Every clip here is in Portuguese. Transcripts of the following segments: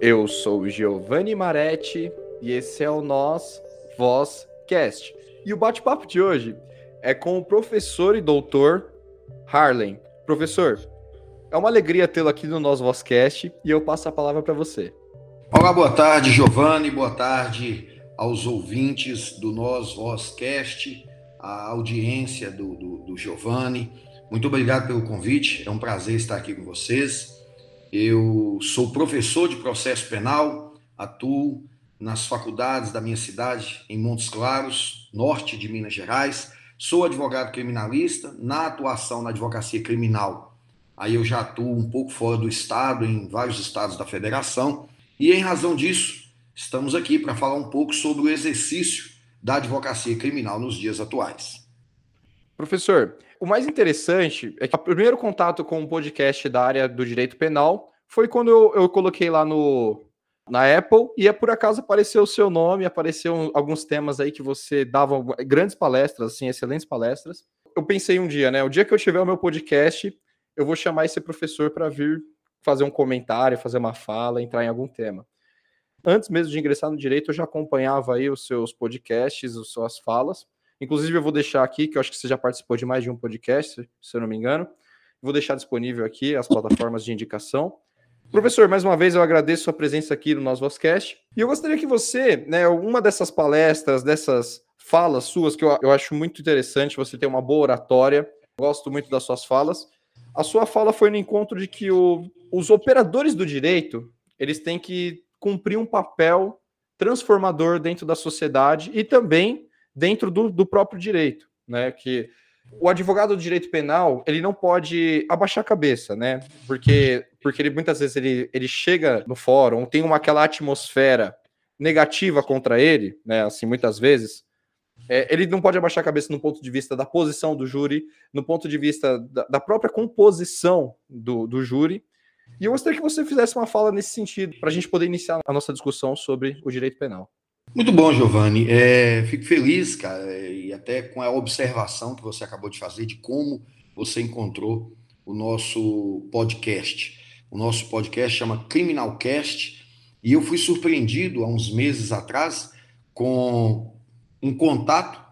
Eu sou Giovanni Maretti e esse é o Nós Vozcast. E o bate-papo de hoje é com o professor e doutor Harlem. Professor, é uma alegria tê-lo aqui no Nós Vozcast e eu passo a palavra para você. Olá, boa tarde, Giovanni, boa tarde aos ouvintes do Nós Vozcast, a audiência do, do, do Giovanni. Muito obrigado pelo convite, é um prazer estar aqui com vocês. Eu sou professor de processo penal, atuo nas faculdades da minha cidade, em Montes Claros, norte de Minas Gerais. Sou advogado criminalista, na atuação na advocacia criminal. Aí eu já atuo um pouco fora do estado, em vários estados da federação. E em razão disso, estamos aqui para falar um pouco sobre o exercício da advocacia criminal nos dias atuais. Professor, o mais interessante é que o primeiro contato com o podcast da área do direito penal foi quando eu, eu coloquei lá no, na Apple e é por acaso apareceu o seu nome, apareceu alguns temas aí que você dava grandes palestras, assim, excelentes palestras. Eu pensei um dia, né? O dia que eu tiver o meu podcast, eu vou chamar esse professor para vir fazer um comentário, fazer uma fala, entrar em algum tema. Antes mesmo de ingressar no direito, eu já acompanhava aí os seus podcasts, as suas falas. Inclusive, eu vou deixar aqui, que eu acho que você já participou de mais de um podcast, se eu não me engano. Vou deixar disponível aqui as plataformas de indicação. Professor, mais uma vez eu agradeço a sua presença aqui no nosso Vozcast. E eu gostaria que você, né, uma dessas palestras, dessas falas suas, que eu, eu acho muito interessante, você tem uma boa oratória, gosto muito das suas falas. A sua fala foi no encontro de que o, os operadores do direito, eles têm que cumprir um papel transformador dentro da sociedade e também dentro do, do próprio direito, né? Que o advogado do direito penal ele não pode abaixar a cabeça, né? Porque, porque ele, muitas vezes ele, ele chega no fórum, tem uma aquela atmosfera negativa contra ele, né? Assim, muitas vezes. É, ele não pode abaixar a cabeça no ponto de vista da posição do júri, no ponto de vista da, da própria composição do, do júri. E eu gostaria que você fizesse uma fala nesse sentido, para a gente poder iniciar a nossa discussão sobre o direito penal. Muito bom, Giovanni. É, fico feliz, cara, e até com a observação que você acabou de fazer de como você encontrou o nosso podcast. O nosso podcast chama Criminalcast, e eu fui surpreendido há uns meses atrás com um contato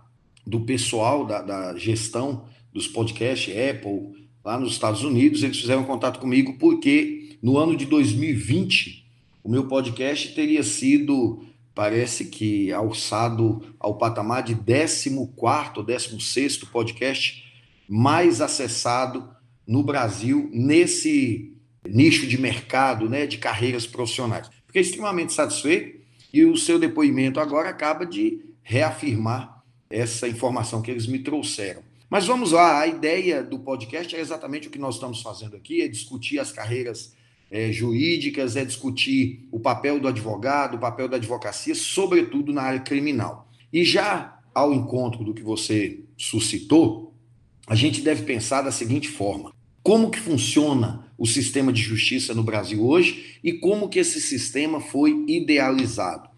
do pessoal da, da gestão dos podcasts Apple lá nos Estados Unidos. Eles fizeram contato comigo porque no ano de 2020 o meu podcast teria sido parece que alçado ao patamar de 14º, 16º podcast mais acessado no Brasil nesse nicho de mercado, né, de carreiras profissionais. Fiquei extremamente satisfeito e o seu depoimento agora acaba de reafirmar essa informação que eles me trouxeram. Mas vamos lá, a ideia do podcast é exatamente o que nós estamos fazendo aqui, é discutir as carreiras é, jurídicas, é discutir o papel do advogado, o papel da advocacia, sobretudo na área criminal. E já ao encontro do que você suscitou, a gente deve pensar da seguinte forma: como que funciona o sistema de justiça no Brasil hoje e como que esse sistema foi idealizado.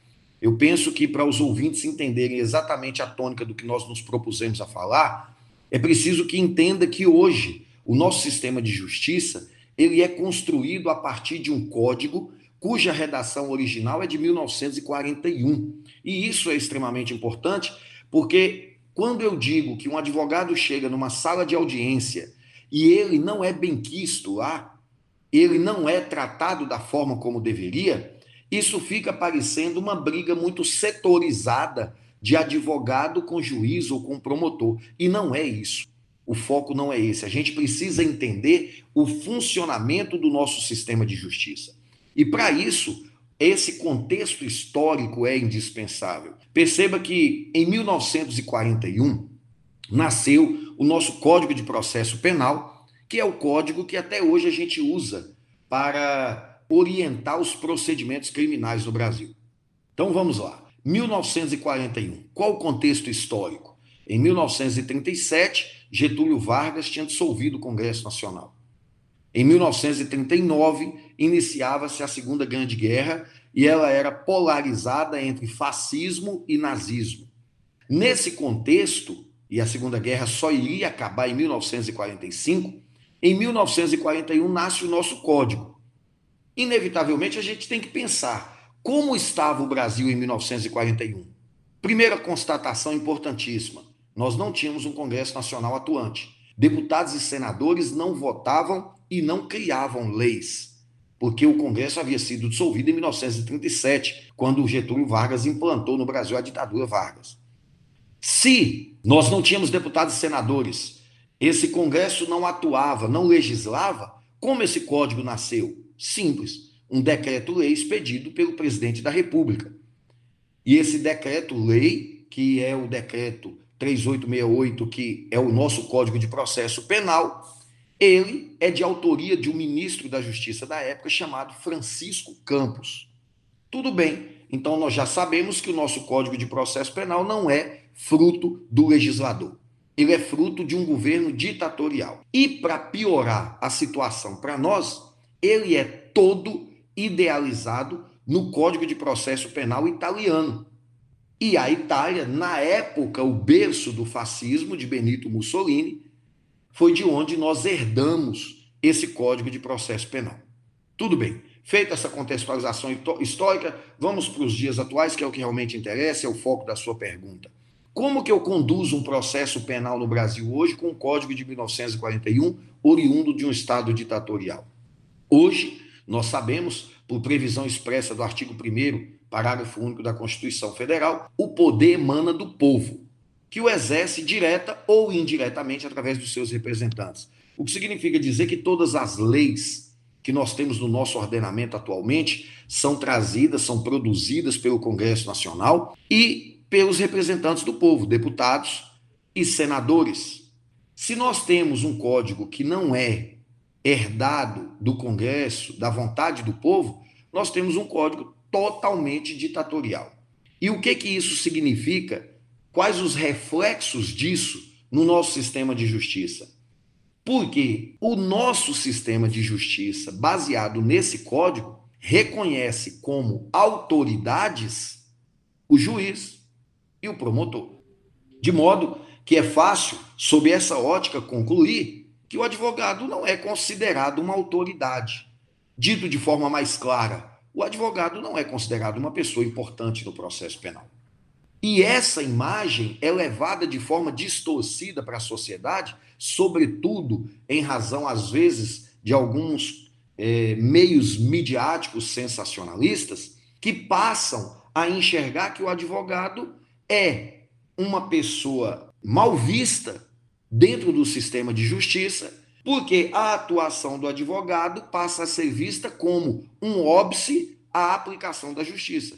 Eu penso que para os ouvintes entenderem exatamente a tônica do que nós nos propusemos a falar, é preciso que entenda que hoje o nosso sistema de justiça ele é construído a partir de um código cuja redação original é de 1941. E isso é extremamente importante porque quando eu digo que um advogado chega numa sala de audiência e ele não é benquisto lá, ele não é tratado da forma como deveria, isso fica parecendo uma briga muito setorizada de advogado com juiz ou com promotor. E não é isso. O foco não é esse. A gente precisa entender o funcionamento do nosso sistema de justiça. E para isso, esse contexto histórico é indispensável. Perceba que em 1941 nasceu o nosso Código de Processo Penal, que é o código que até hoje a gente usa para orientar os procedimentos criminais no Brasil. Então vamos lá. 1941. Qual o contexto histórico? Em 1937, Getúlio Vargas tinha dissolvido o Congresso Nacional. Em 1939, iniciava-se a Segunda Grande Guerra e ela era polarizada entre fascismo e nazismo. Nesse contexto, e a Segunda Guerra só iria acabar em 1945, em 1941 nasce o nosso código. inevitavelmente a gente tem que pensar como estava o Brasil em 1941. Primeira constatação importantíssima: nós não tínhamos um Congresso Nacional atuante. Deputados e senadores não votavam e não criavam leis, porque o Congresso havia sido dissolvido em 1937, quando Getúlio Vargas implantou no Brasil a ditadura Vargas. Se nós não tínhamos deputados e senadores, esse Congresso não atuava, não legislava, como esse código nasceu? Simples, um decreto-lei expedido pelo presidente da República. E esse decreto-lei, que é o decreto 3868, que é o nosso Código de Processo Penal, ele é de autoria de um ministro da Justiça da época chamado Francisco Campos. Tudo bem, então nós já sabemos que o nosso Código de Processo Penal não é fruto do legislador. Ele é fruto de um governo ditatorial. E para piorar a situação para nós, ele é todo idealizado no Código de Processo Penal italiano. E a Itália, na época, o berço do fascismo de Benito Mussolini, foi de onde nós herdamos esse Código de Processo Penal. Tudo bem. Feita essa contextualização histórica, vamos para os dias atuais, que é o que realmente interessa, é o foco da sua pergunta. Como que eu conduzo um processo penal no Brasil hoje com o Código de 1941, oriundo de um Estado ditatorial? Hoje, nós sabemos, por previsão expressa do artigo 1 parágrafo único da Constituição Federal, o poder emana do povo, que o exerce direta ou indiretamente através dos seus representantes. O que significa dizer que todas as leis que nós temos no nosso ordenamento atualmente são trazidas, são produzidas pelo Congresso Nacional e pelos representantes do povo, deputados e senadores. Se nós temos um código que não é herdado do Congresso, da vontade do povo, nós temos um código totalmente ditatorial. E o que que isso significa? Quais os reflexos disso no nosso sistema de justiça? Porque o nosso sistema de justiça, baseado nesse código, reconhece como autoridades o juiz e o promotor. De modo que é fácil, sob essa ótica, concluir que o advogado não é considerado uma autoridade. Dito de forma mais clara, o advogado não é considerado uma pessoa importante no processo penal. E essa imagem é levada de forma distorcida para a sociedade, sobretudo em razão, às vezes, de alguns é, meios midiáticos sensacionalistas que passam a enxergar que o advogado é uma pessoa mal vista dentro do sistema de justiça porque a atuação do advogado passa a ser vista como um óbice à aplicação da justiça.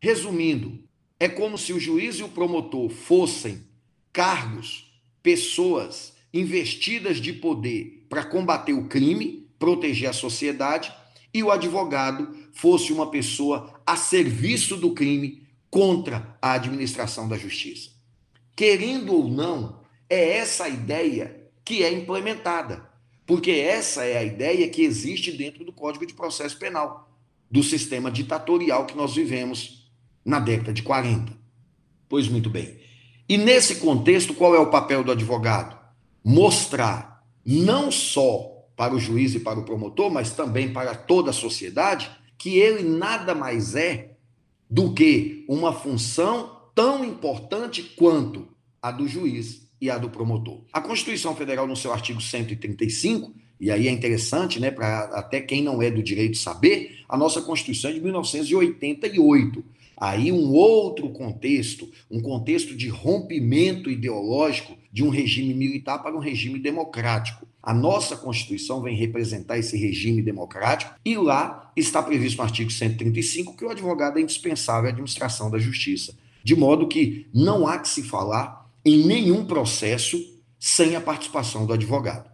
Resumindo, é como se o juiz e o promotor fossem cargos, pessoas investidas de poder para combater o crime, proteger a sociedade, e o advogado fosse uma pessoa a serviço do crime contra a administração da justiça. Querendo ou não, é essa a ideia que é implementada. Porque essa é a ideia que existe dentro do Código de Processo Penal, do sistema ditatorial que nós vivemos na década de 40. Pois muito bem. E nesse contexto, qual é o papel do advogado? Mostrar não só para o juiz e para o promotor, mas também para toda a sociedade, que ele nada mais é do que uma função tão importante quanto a do juiz e a do promotor. A Constituição Federal, no seu artigo 135, e aí é interessante, né, para até quem não é do direito saber, a nossa Constituição é de 1988. Aí um outro contexto, um contexto de rompimento ideológico de um regime militar para um regime democrático. A nossa Constituição vem representar esse regime democrático e lá está previsto no artigo 135 que o advogado é indispensável à administração da justiça. De modo que não há que se falar em nenhum processo sem a participação do advogado.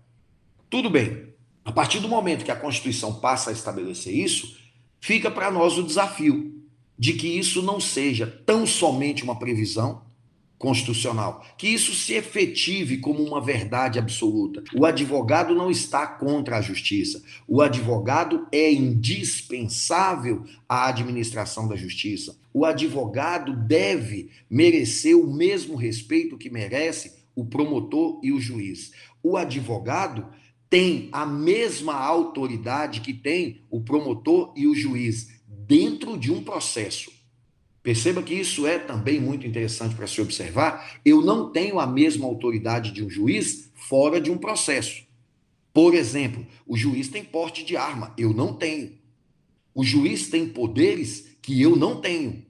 Tudo bem, a partir do momento que a Constituição passa a estabelecer isso, fica para nós o desafio de que isso não seja tão somente uma previsão constitucional, que isso se efetive como uma verdade absoluta. O advogado não está contra a justiça. O advogado é indispensável à administração da justiça. O advogado deve merecer o mesmo respeito que merece o promotor e o juiz. O advogado tem a mesma autoridade que tem o promotor e o juiz dentro de um processo. Perceba que isso é também muito interessante para se observar. Eu não tenho a mesma autoridade de um juiz fora de um processo. Por exemplo, o juiz tem porte de arma, eu não tenho. O juiz tem poderes que eu não tenho.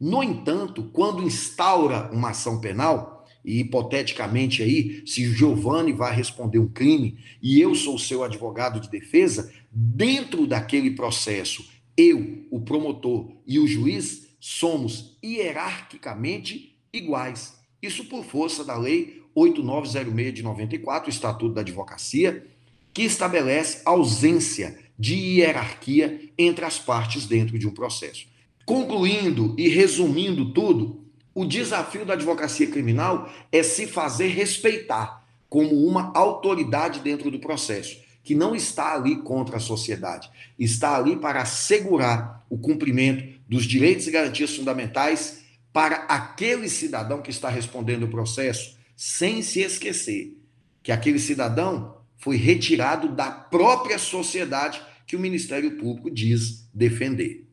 No entanto, quando instaura uma ação penal, e hipoteticamente aí, se Giovanni vai responder um crime e eu sou seu advogado de defesa, dentro daquele processo, eu, o promotor e o juiz somos hierarquicamente iguais. Isso por força da lei 8906 de 94, o Estatuto da Advocacia, que estabelece ausência de hierarquia entre as partes dentro de um processo. Concluindo e resumindo tudo, o desafio da advocacia criminal é se fazer respeitar como uma autoridade dentro do processo, que não está ali contra a sociedade, está ali para assegurar o cumprimento dos direitos e garantias fundamentais para aquele cidadão que está respondendo o processo, sem se esquecer que aquele cidadão foi retirado da própria sociedade que o Ministério Público diz defender.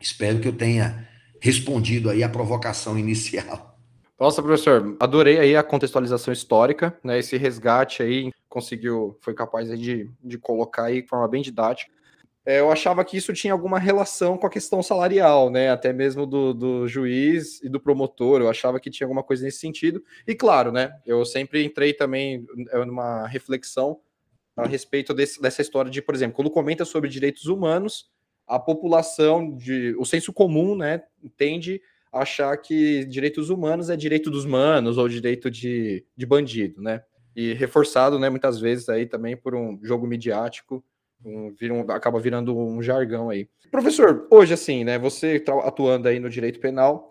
Espero que eu tenha respondido aí a provocação inicial. Nossa, professor, adorei aí a contextualização histórica, né? Esse resgate aí conseguiu, foi capaz de, de colocar aí de forma bem didática. É, eu achava que isso tinha alguma relação com a questão salarial, né? Até mesmo do, do juiz e do promotor. Eu achava que tinha alguma coisa nesse sentido. E claro, né? Eu sempre entrei também numa reflexão a respeito desse, dessa história de, por exemplo, quando comenta sobre direitos humanos, a população, de, o senso comum, né, tende achar que direitos humanos é direito dos manos ou direito de, de bandido, né? E reforçado, né, muitas vezes aí também por um jogo midiático, um, um, acaba virando um jargão aí. Professor, hoje assim, né, você atuando aí no direito penal,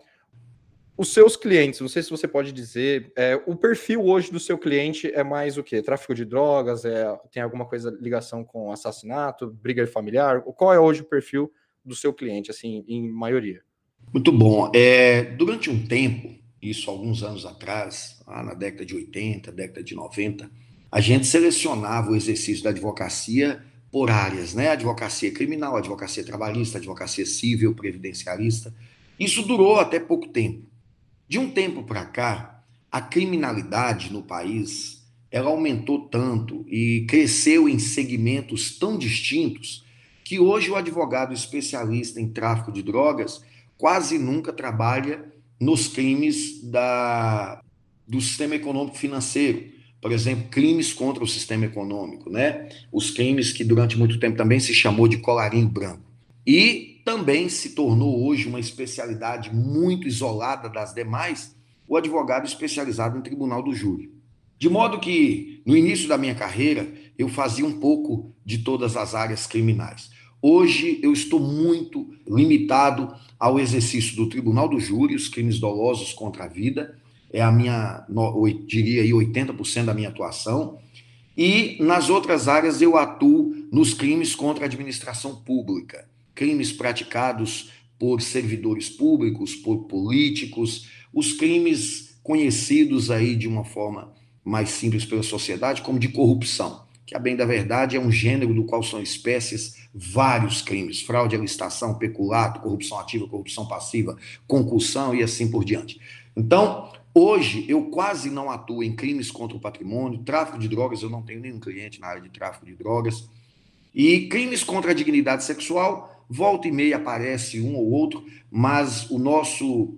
os seus clientes, não sei se você pode dizer, é, o perfil hoje do seu cliente é mais o quê? Tráfico de drogas? É, tem alguma coisa ligação com assassinato, briga familiar? Qual é hoje o perfil do seu cliente, assim, em maioria? Muito bom. É, durante um tempo, isso alguns anos atrás, na década de 80, década de 90, a gente selecionava o exercício da advocacia por áreas, né? Advocacia criminal, advocacia trabalhista, advocacia civil, previdenciarista. Isso durou até pouco tempo. De um tempo para cá, a criminalidade no país ela aumentou tanto e cresceu em segmentos tão distintos que hoje o advogado especialista em tráfico de drogas quase nunca trabalha nos crimes da, do sistema econômico financeiro. Por exemplo, crimes contra o sistema econômico, né? Os crimes que durante muito tempo também se chamou de colarinho branco. E também se tornou hoje uma especialidade muito isolada das demais, o advogado especializado em tribunal do júri. De modo que, no início da minha carreira, eu fazia um pouco de todas as áreas criminais. Hoje eu estou muito limitado ao exercício do tribunal do júri, os crimes dolosos contra a vida, é a minha, diria aí, 80% da minha atuação. E nas outras áreas eu atuo nos crimes contra a administração pública. Crimes praticados por servidores públicos, por políticos, os crimes conhecidos aí de uma forma mais simples pela sociedade como de corrupção, que a bem da verdade é um gênero do qual são espécies vários crimes, fraude à licitação, peculato, corrupção ativa, corrupção passiva, concussão e assim por diante. Então, hoje eu quase não atuo em crimes contra o patrimônio, tráfico de drogas, eu não tenho nenhum cliente na área de tráfico de drogas, e crimes contra a dignidade sexual, Volta e meia aparece um ou outro, mas o nosso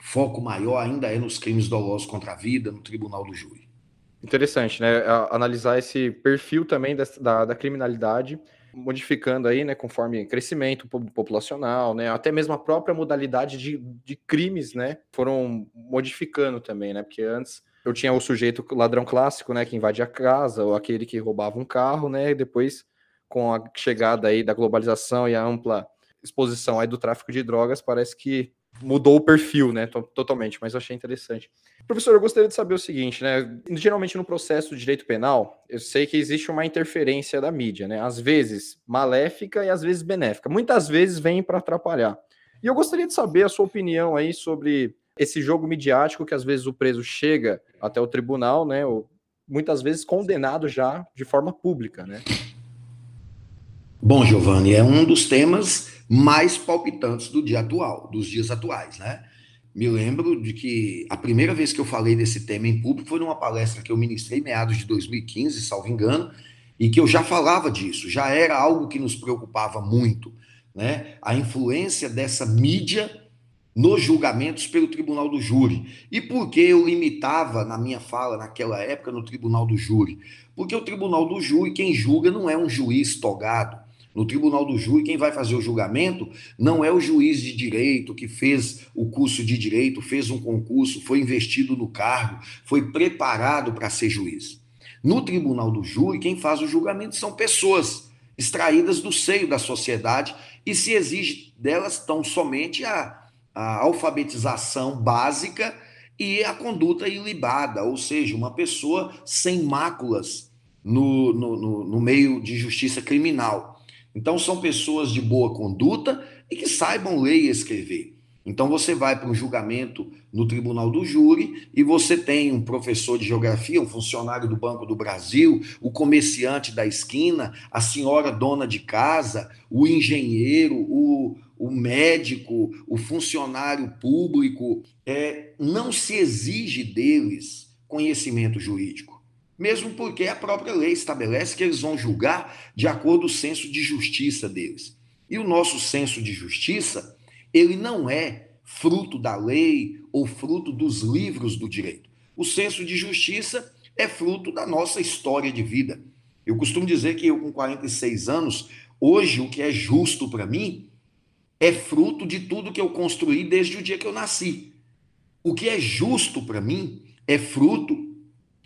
foco maior ainda é nos crimes dolosos contra a vida, no tribunal do júri. Interessante, né? Analisar esse perfil também da, da criminalidade, modificando aí, né, conforme crescimento populacional, né, até mesmo a própria modalidade de, de crimes, né, foram modificando também, né, porque antes eu tinha o sujeito ladrão clássico, né, que invade a casa, ou aquele que roubava um carro, né, e depois com a chegada aí da globalização e a ampla exposição aí do tráfico de drogas, parece que mudou o perfil, né, totalmente, mas eu achei interessante. Professor, eu gostaria de saber o seguinte, né, geralmente no processo de direito penal, eu sei que existe uma interferência da mídia, né, às vezes maléfica e às vezes benéfica, muitas vezes vem para atrapalhar. E eu gostaria de saber a sua opinião aí sobre esse jogo midiático que às vezes o preso chega até o tribunal, né, muitas vezes condenado já de forma pública, né? Bom, Giovanni, é um dos temas mais palpitantes do dia atual, dos dias atuais, né? Me lembro de que a primeira vez que eu falei desse tema em público foi numa palestra que eu ministrei meados de 2015, salvo engano, e que eu já falava disso, já era algo que nos preocupava muito, né? A influência dessa mídia nos julgamentos pelo tribunal do júri. E por que eu limitava na minha fala naquela época no tribunal do júri? Porque o tribunal do júri, quem julga não é um juiz togado. No tribunal do júri, quem vai fazer o julgamento não é o juiz de direito que fez o curso de direito, fez um concurso, foi investido no cargo, foi preparado para ser juiz. No tribunal do júri, quem faz o julgamento são pessoas extraídas do seio da sociedade e se exige delas tão somente a, a alfabetização básica e a conduta ilibada, ou seja, uma pessoa sem máculas no, no, no, no meio de justiça criminal. Então, são pessoas de boa conduta e que saibam ler e escrever. Então, você vai para um julgamento no tribunal do júri e você tem um professor de geografia, um funcionário do Banco do Brasil, o comerciante da esquina, a senhora dona de casa, o engenheiro, o, o médico, o funcionário público. É, não se exige deles conhecimento jurídico mesmo porque a própria lei estabelece que eles vão julgar de acordo com o senso de justiça deles. E o nosso senso de justiça, ele não é fruto da lei ou fruto dos livros do direito. O senso de justiça é fruto da nossa história de vida. Eu costumo dizer que eu, com 46 anos, hoje o que é justo para mim é fruto de tudo que eu construí desde o dia que eu nasci. O que é justo para mim é fruto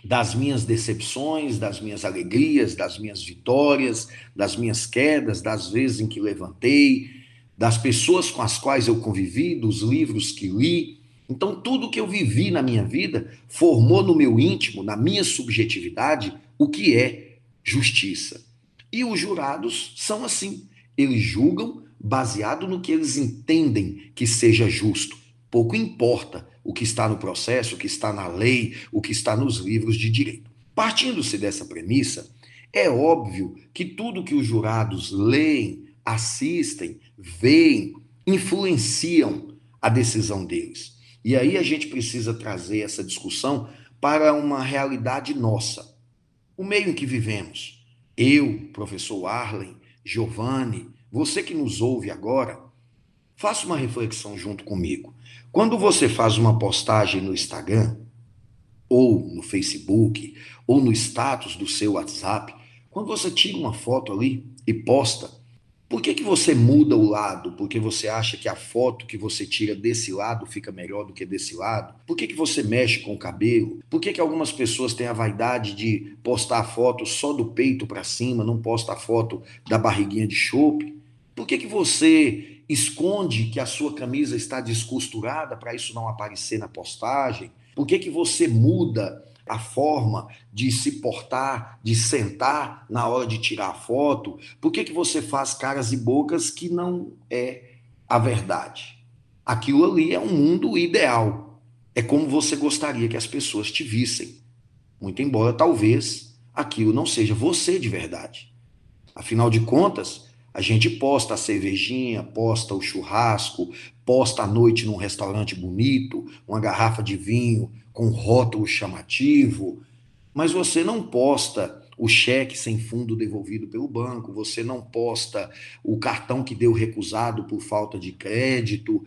das minhas decepções, das minhas alegrias, das minhas vitórias, das minhas quedas, das vezes em que levantei, das pessoas com as quais eu convivi, dos livros que li. Então, tudo que eu vivi na minha vida formou no meu íntimo, na minha subjetividade, o que é justiça. E os jurados são assim. Eles julgam baseado no que eles entendem que seja justo. Pouco importa o que está no processo, o que está na lei, o que está nos livros de direito. Partindo-se dessa premissa, é óbvio que tudo que os jurados leem, assistem, veem, influenciam a decisão deles. E aí a gente precisa trazer essa discussão para uma realidade nossa. O meio em que vivemos. Eu, professor Arlen, Giovanni, você que nos ouve agora, faça uma reflexão junto comigo. Quando você faz uma postagem no Instagram, ou no Facebook, ou no status do seu WhatsApp, quando você tira uma foto ali e posta, por que, que você muda o lado? Porque você acha que a foto que você tira desse lado fica melhor do que desse lado? Por que, que você mexe com o cabelo? Por que, que algumas pessoas têm a vaidade de postar a foto só do peito para cima, não posta a foto da barriguinha de chope? Por que, que você esconde que a sua camisa está descosturada para isso não aparecer na postagem? Por que, que você muda a forma de se portar, de sentar na hora de tirar a foto? Por que, que você faz caras e bocas que não é a verdade? Aquilo ali é um mundo ideal. É como você gostaria que as pessoas te vissem. Muito embora talvez aquilo não seja você de verdade. Afinal de contas, a gente posta a cervejinha, posta o churrasco, posta a noite num restaurante bonito, uma garrafa de vinho com rótulo chamativo, mas você não posta o cheque sem fundo devolvido pelo banco, você não posta o cartão que deu recusado por falta de crédito.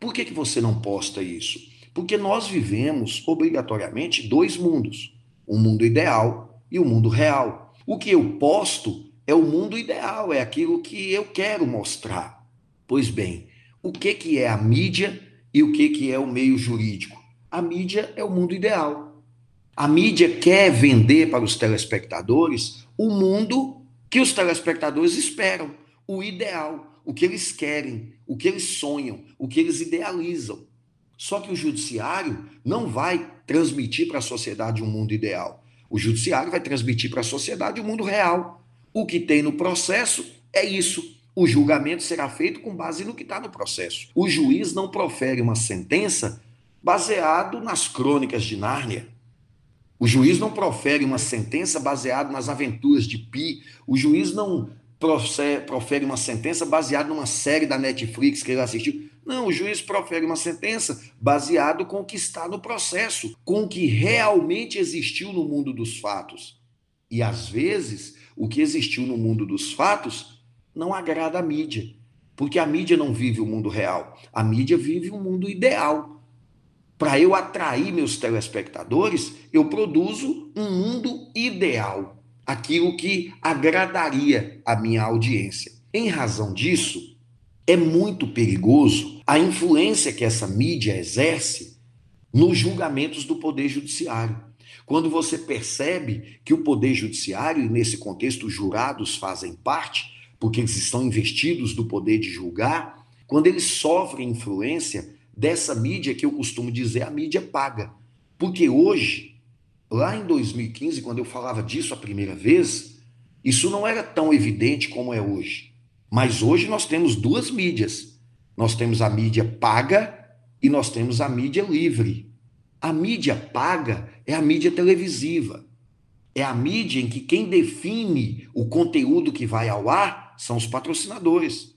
Por que, que você não posta isso? Porque nós vivemos obrigatoriamente dois mundos: um mundo ideal e o um mundo real. O que eu posto é o mundo ideal, é aquilo que eu quero mostrar. Pois bem, o que, que é a mídia e o que, que é o meio jurídico? A mídia é o mundo ideal. A mídia quer vender para os telespectadores o mundo que os telespectadores esperam, o ideal, o que eles querem, o que eles sonham, o que eles idealizam. Só que o judiciário não vai transmitir para a sociedade um mundo ideal. O judiciário vai transmitir para a sociedade o um mundo real. O que tem no processo é isso. O julgamento será feito com base no que está no processo. O juiz não profere uma sentença baseado nas crônicas de Nárnia. O juiz não profere uma sentença baseada nas aventuras de Pi, o juiz não profere uma sentença baseada numa série da Netflix que ele assistiu. Não, o juiz profere uma sentença baseado com o que está no processo, com o que realmente existiu no mundo dos fatos. E às vezes, o que existiu no mundo dos fatos não agrada à mídia, porque a mídia não vive o mundo real, a mídia vive um mundo ideal. Para eu atrair meus telespectadores, eu produzo um mundo ideal aquilo que agradaria a minha audiência. Em razão disso, é muito perigoso a influência que essa mídia exerce nos julgamentos do Poder Judiciário. Quando você percebe que o Poder Judiciário, e nesse contexto os jurados fazem parte, porque eles estão investidos do poder de julgar, quando eles sofrem influência dessa mídia que eu costumo dizer a mídia paga. Porque hoje Lá em 2015, quando eu falava disso a primeira vez, isso não era tão evidente como é hoje. Mas hoje nós temos duas mídias. Nós temos a mídia paga e nós temos a mídia livre. A mídia paga é a mídia televisiva. É a mídia em que quem define o conteúdo que vai ao ar são os patrocinadores.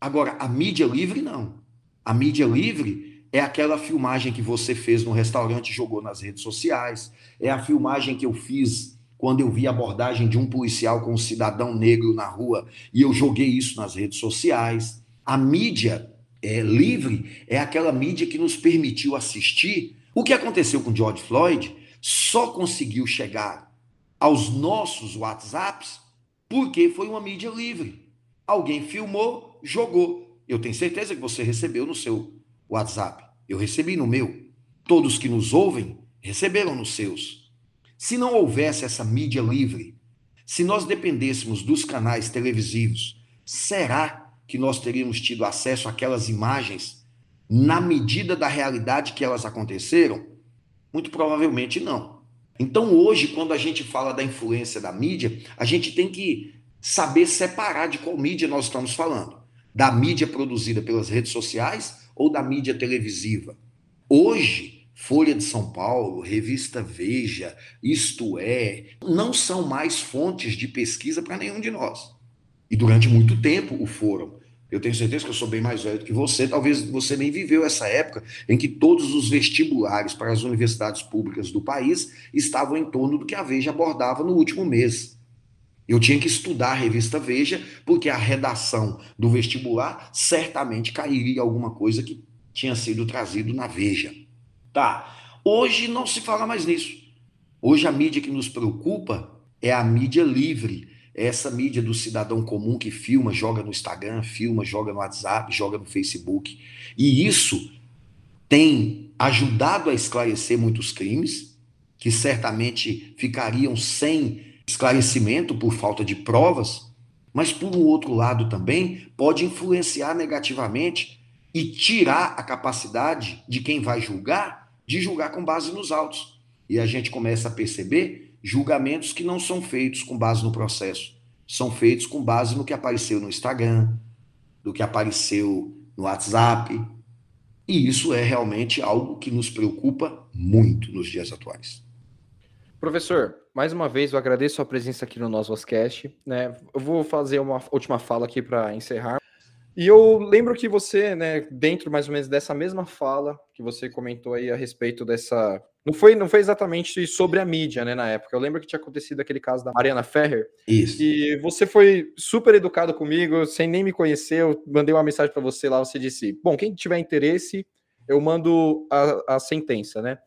Agora, a mídia livre não. A mídia livre é aquela filmagem que você fez no restaurante e jogou nas redes sociais. É a filmagem que eu fiz quando eu vi a abordagem de um policial com um cidadão negro na rua e eu joguei isso nas redes sociais. A mídia é, livre é aquela mídia que nos permitiu assistir. O que aconteceu com George Floyd só conseguiu chegar aos nossos WhatsApps porque foi uma mídia livre. Alguém filmou, jogou. Eu tenho certeza que você recebeu no seu WhatsApp. Eu recebi no meu. Todos que nos ouvem receberam nos seus. Se não houvesse essa mídia livre, se nós dependêssemos dos canais televisivos, será que nós teríamos tido acesso àquelas imagens na medida da realidade que elas aconteceram? Muito provavelmente não. Então, hoje, quando a gente fala da influência da mídia, a gente tem que saber separar de qual mídia nós estamos falando. Da mídia produzida pelas redes sociais ou da mídia televisiva. Hoje, Folha de São Paulo, Revista Veja, Isto É, não são mais fontes de pesquisa para nenhum de nós. E durante muito tempo o foram. Eu tenho certeza que eu sou bem mais velho do que você, talvez você nem viveu essa época em que todos os vestibulares para as universidades públicas do país estavam em torno do que a Veja abordava no último mês. Eu tinha que estudar a revista Veja, porque a redação do vestibular certamente cairia alguma coisa que tinha sido trazido na Veja. Tá. Hoje não se fala mais nisso. Hoje a mídia que nos preocupa é a mídia livre, essa mídia do cidadão comum que filma, joga no Instagram, filma, joga no WhatsApp, joga no Facebook. E isso tem ajudado a esclarecer muitos crimes que certamente ficariam sem esclarecimento por falta de provas, mas por um outro lado também pode influenciar negativamente e tirar a capacidade de quem vai julgar de julgar com base nos autos. E a gente começa a perceber julgamentos que não são feitos com base no processo, são feitos com base no que apareceu no Instagram, do que apareceu no WhatsApp. E isso é realmente algo que nos preocupa muito nos dias atuais. Professor, mais uma vez eu agradeço a presença aqui no nosso Voscast. Né? Eu vou fazer uma última fala aqui para encerrar. E eu lembro que você, né, dentro mais ou menos dessa mesma fala que você comentou aí a respeito dessa. Não foi, não foi exatamente sobre a mídia, né, na época. Eu lembro que tinha acontecido aquele caso da Mariana Ferrer. Isso. E você foi super educado comigo, sem nem me conhecer. Eu mandei uma mensagem para você lá. Você disse: Bom, quem tiver interesse, eu mando a, a sentença, né?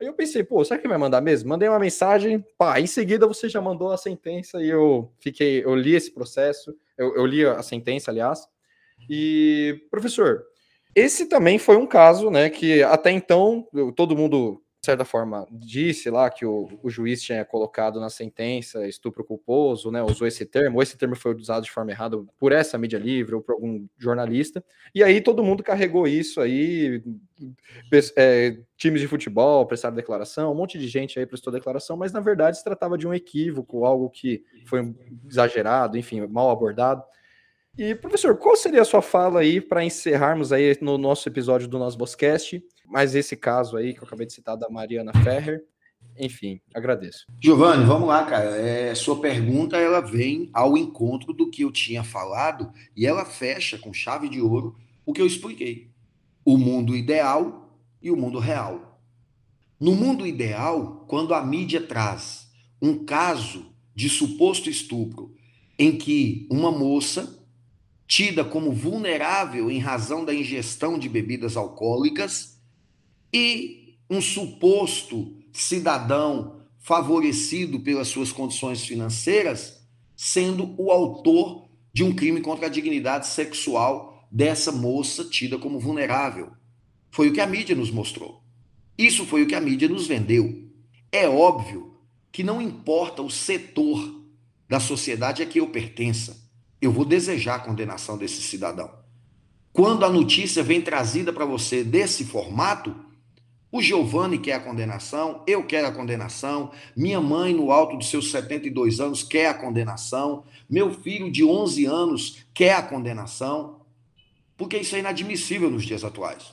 Aí eu pensei, pô, será que vai mandar mesmo? Mandei uma mensagem, pá, em seguida você já mandou a sentença e eu fiquei, eu li esse processo, eu, eu li a sentença, aliás. E, professor, esse também foi um caso, né, que até então todo mundo certa forma, disse lá que o, o, juiz tinha colocado na sentença estupro culposo, né? Usou esse termo, esse termo foi usado de forma errada por essa mídia livre ou por algum jornalista. E aí todo mundo carregou isso aí, é, times de futebol prestaram declaração, um monte de gente aí prestou declaração, mas na verdade se tratava de um equívoco, algo que foi exagerado, enfim, mal abordado. E, professor, qual seria a sua fala aí para encerrarmos aí no nosso episódio do nosso Boscast? mais esse caso aí que eu acabei de citar da Mariana Ferrer. enfim, agradeço. Giovanni, vamos lá, cara. É, sua pergunta ela vem ao encontro do que eu tinha falado e ela fecha com chave de ouro o que eu expliquei: o mundo ideal e o mundo real. No mundo ideal, quando a mídia traz um caso de suposto estupro em que uma moça tida como vulnerável em razão da ingestão de bebidas alcoólicas e um suposto cidadão favorecido pelas suas condições financeiras sendo o autor de um crime contra a dignidade sexual dessa moça tida como vulnerável. Foi o que a mídia nos mostrou. Isso foi o que a mídia nos vendeu. É óbvio que não importa o setor da sociedade a que eu pertença, eu vou desejar a condenação desse cidadão. Quando a notícia vem trazida para você desse formato, o Giovanni quer a condenação, eu quero a condenação, minha mãe, no alto dos seus 72 anos, quer a condenação, meu filho de 11 anos quer a condenação, porque isso é inadmissível nos dias atuais.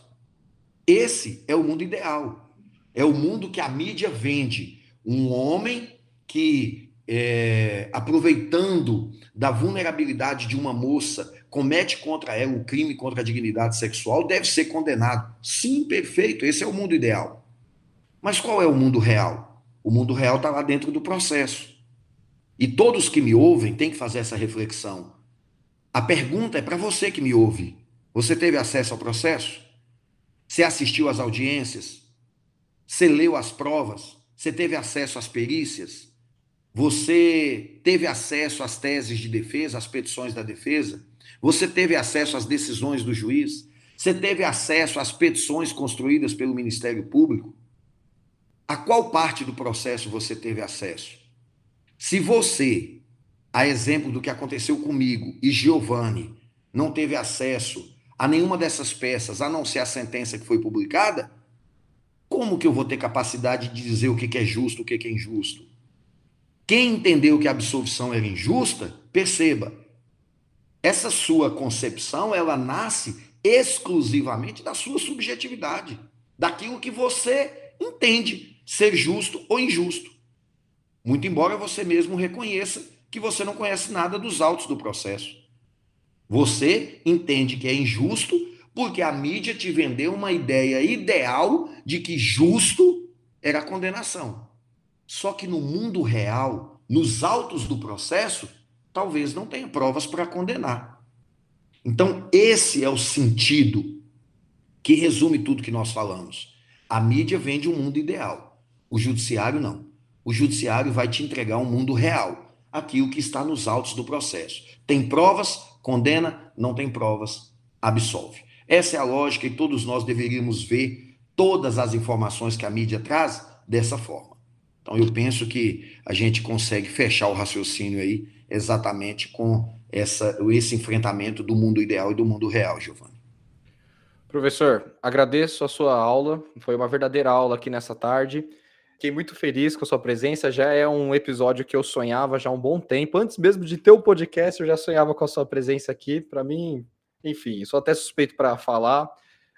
Esse é o mundo ideal. É o mundo que a mídia vende. Um homem que é, aproveitando da vulnerabilidade de uma moça, comete contra ela um crime contra a dignidade sexual, deve ser condenado. Sim, perfeito, esse é o mundo ideal. Mas qual é o mundo real? O mundo real está lá dentro do processo. E todos que me ouvem têm que fazer essa reflexão. A pergunta é para você que me ouve: você teve acesso ao processo? Você assistiu às audiências? Você leu as provas? Você teve acesso às perícias? Você teve acesso às teses de defesa, às petições da defesa? Você teve acesso às decisões do juiz? Você teve acesso às petições construídas pelo Ministério Público? A qual parte do processo você teve acesso? Se você, a exemplo do que aconteceu comigo e Giovanni, não teve acesso a nenhuma dessas peças, a não ser a sentença que foi publicada, como que eu vou ter capacidade de dizer o que é justo, o que é injusto? Quem entendeu que a absolvição era injusta, perceba, essa sua concepção, ela nasce exclusivamente da sua subjetividade, daquilo que você entende ser justo ou injusto. Muito embora você mesmo reconheça que você não conhece nada dos autos do processo. Você entende que é injusto porque a mídia te vendeu uma ideia ideal de que justo era a condenação. Só que no mundo real, nos autos do processo, talvez não tenha provas para condenar. Então, esse é o sentido que resume tudo que nós falamos. A mídia vende um mundo ideal, o judiciário não. O judiciário vai te entregar um mundo real, aquilo que está nos autos do processo. Tem provas, condena, não tem provas, absolve. Essa é a lógica e todos nós deveríamos ver todas as informações que a mídia traz dessa forma. Então, eu penso que a gente consegue fechar o raciocínio aí exatamente com essa, esse enfrentamento do mundo ideal e do mundo real, Giovanni. Professor, agradeço a sua aula, foi uma verdadeira aula aqui nessa tarde. Fiquei muito feliz com a sua presença. Já é um episódio que eu sonhava já há um bom tempo. Antes mesmo de ter o podcast, eu já sonhava com a sua presença aqui. Para mim, enfim, sou até suspeito para falar.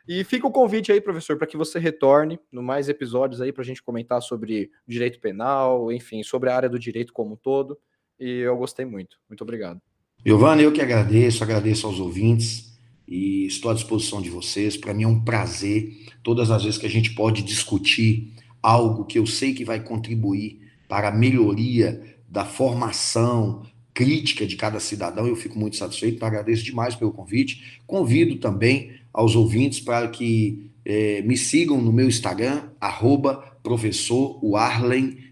E fica o convite aí, professor, para que você retorne no mais episódios aí para a gente comentar sobre direito penal, enfim, sobre a área do direito como um todo. E eu gostei muito. Muito obrigado. Giovanni, eu que agradeço, agradeço aos ouvintes e estou à disposição de vocês. Para mim é um prazer todas as vezes que a gente pode discutir algo que eu sei que vai contribuir para a melhoria da formação crítica de cada cidadão. Eu fico muito satisfeito, agradeço demais pelo convite. Convido também aos ouvintes para que é, me sigam no meu Instagram, arroba professor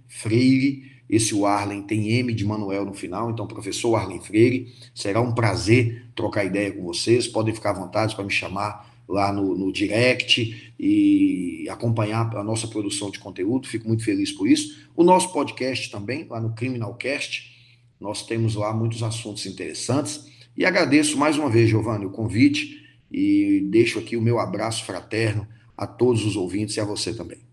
Freire. Esse Warlen tem M de Manuel no final, então professor Warlen Freire. Será um prazer trocar ideia com vocês. Podem ficar à vontade para me chamar lá no, no direct e acompanhar a nossa produção de conteúdo. Fico muito feliz por isso. O nosso podcast também, lá no Criminalcast. Nós temos lá muitos assuntos interessantes. E agradeço mais uma vez, Giovanni, o convite e deixo aqui o meu abraço fraterno a todos os ouvintes e a você também.